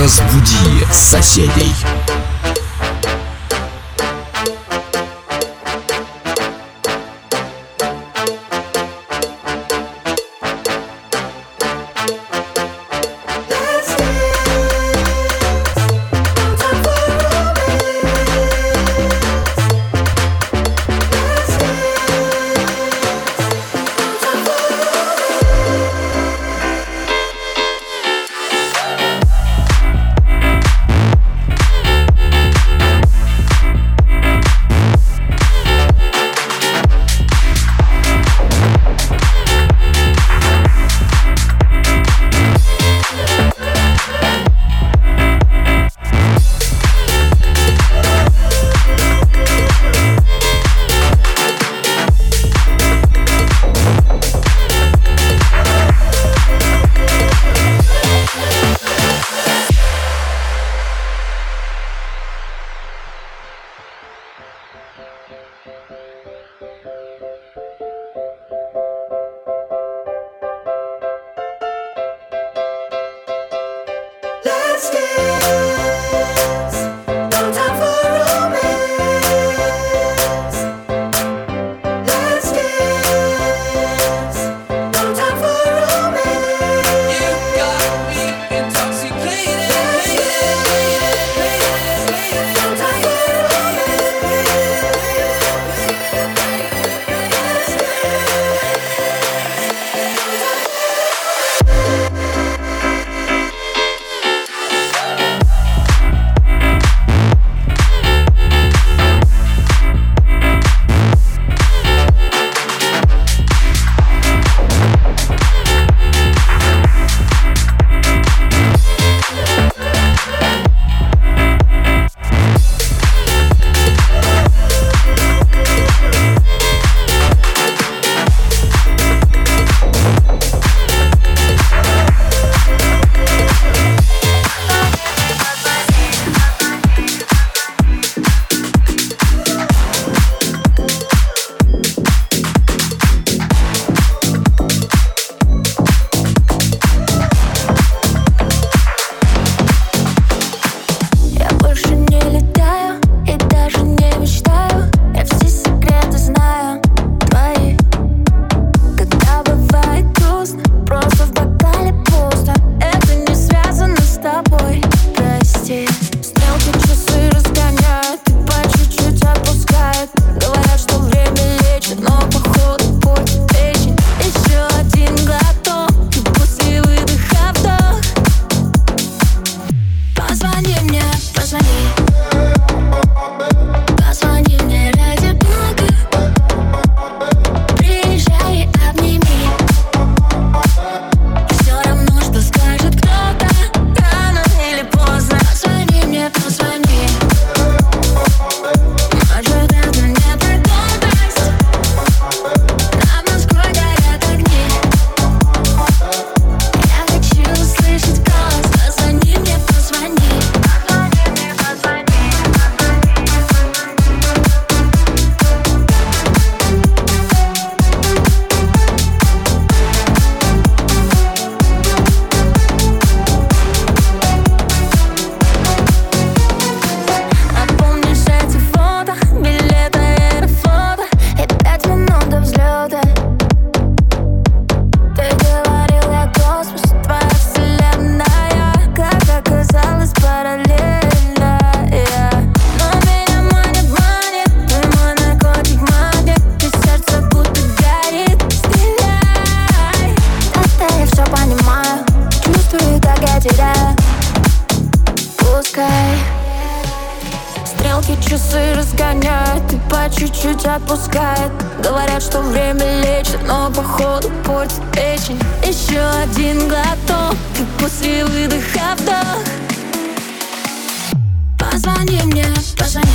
Разбуди соседей. отпускай Стрелки часы разгоняют и по чуть-чуть отпускает. Говорят, что время лечит, но походу портит печень. Еще один глоток, и после выдоха вдох. Позвони мне, позвони.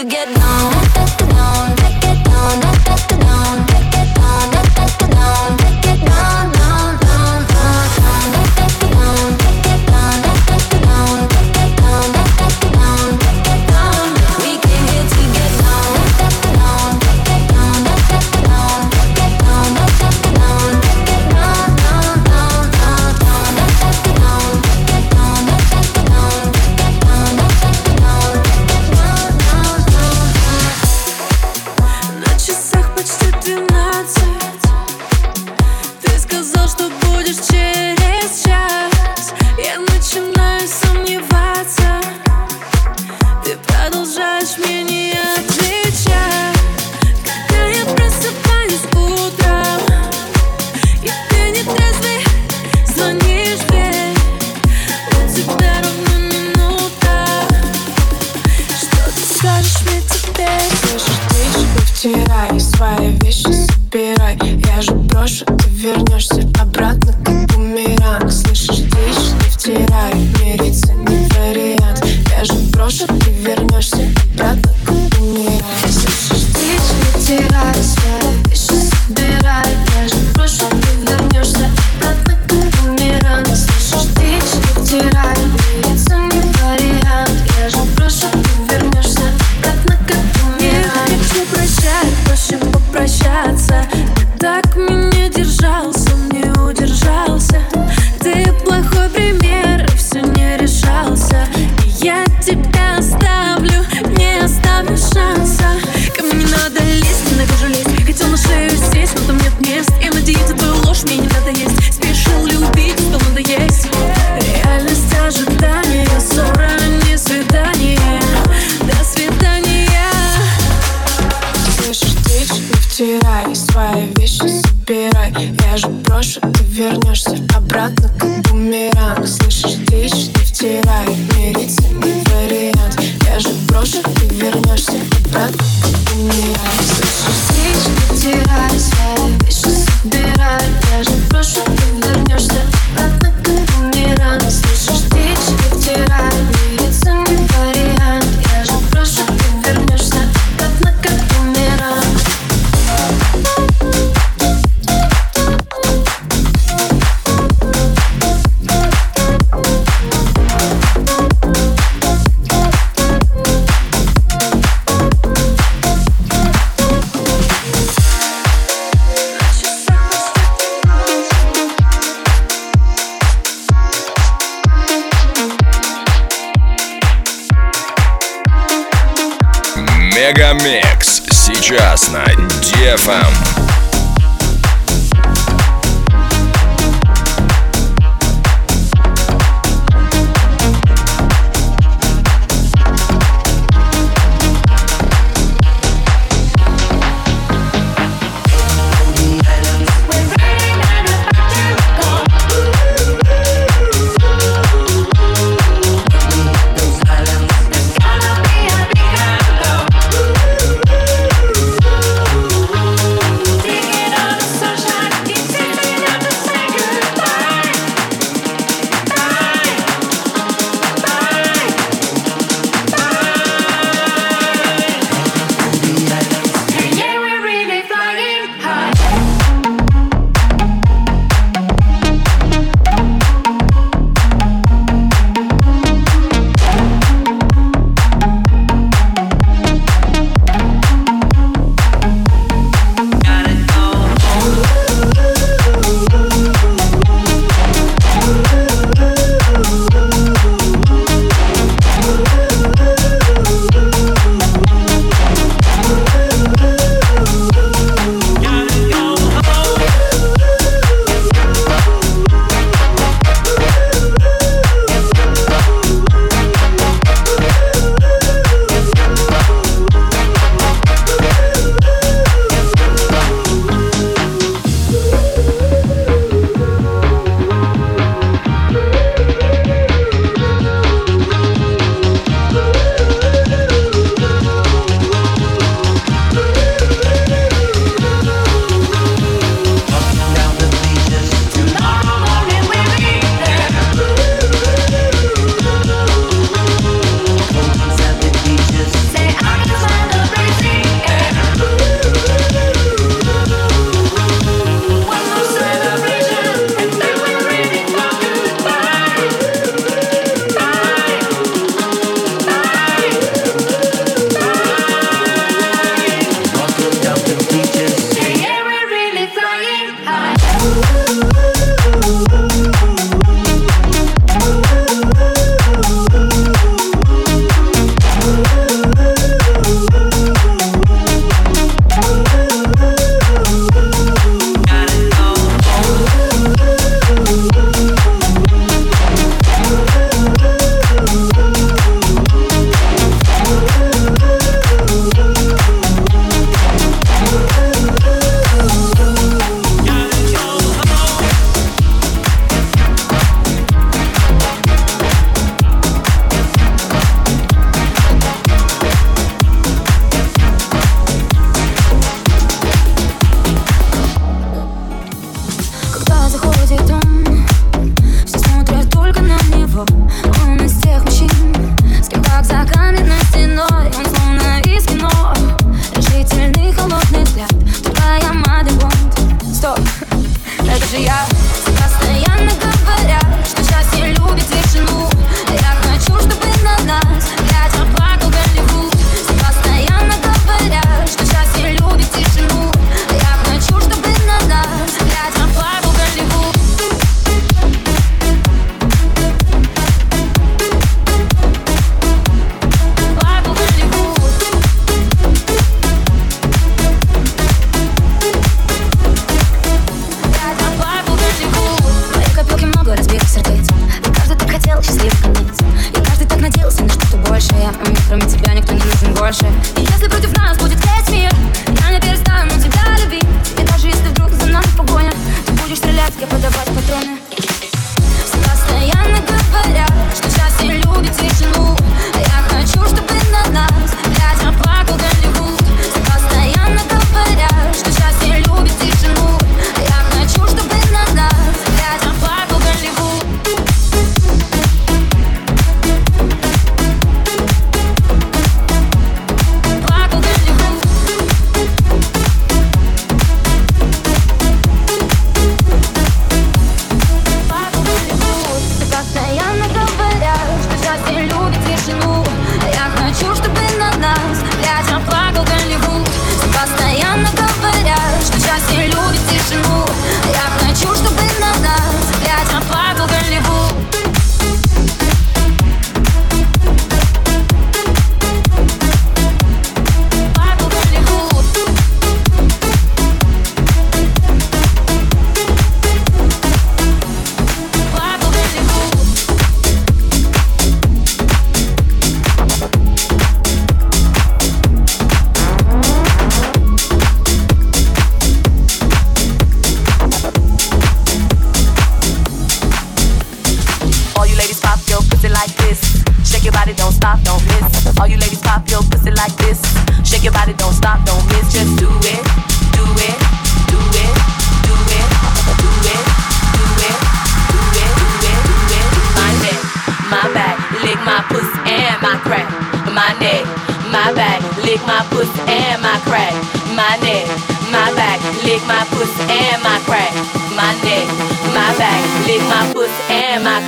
You get Мегамикс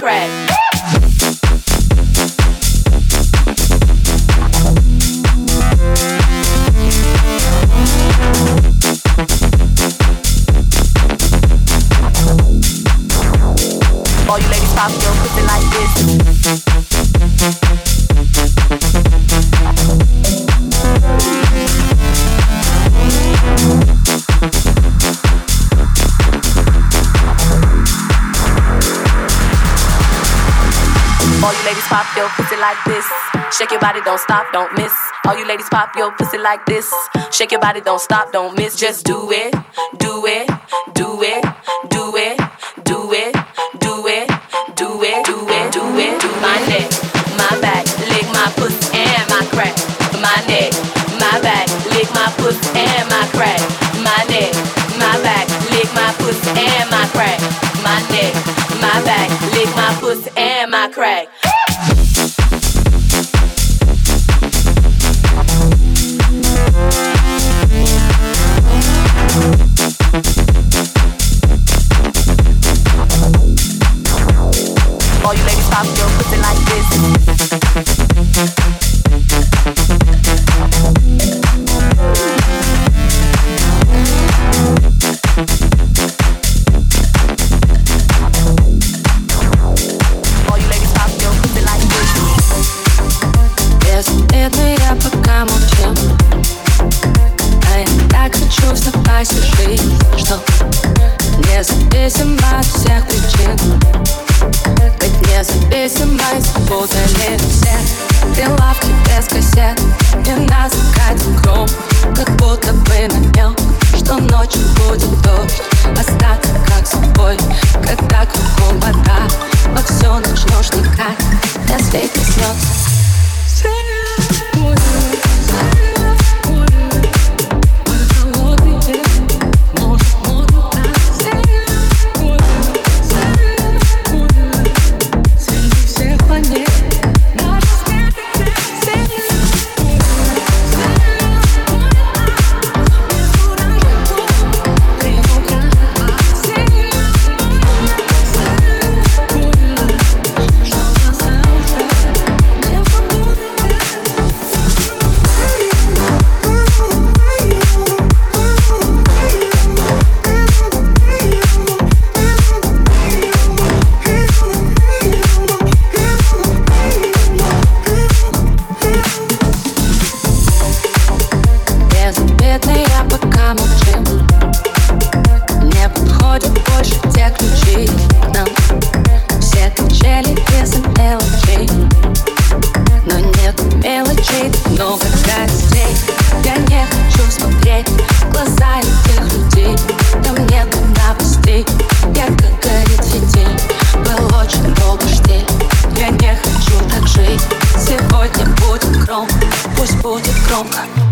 Red. this. Shake your body, don't stop, don't miss. All you ladies pop your pussy like this. Shake your body, don't stop, don't miss. Just do it, do it, do it, do it, do it, do it, do it, do it, do it, do my neck, my back, lick my pussy and my crack. My neck, my back, lick my pussy and my crack. My neck, my back, lick my pussy and my crack. My neck, my back, lick my pussy and my crack. pop your pussy like this. будет дождь Остаться как собой, когда кругом вода Во все начнешь вникать, до света слез. гром. Пусть будет громко.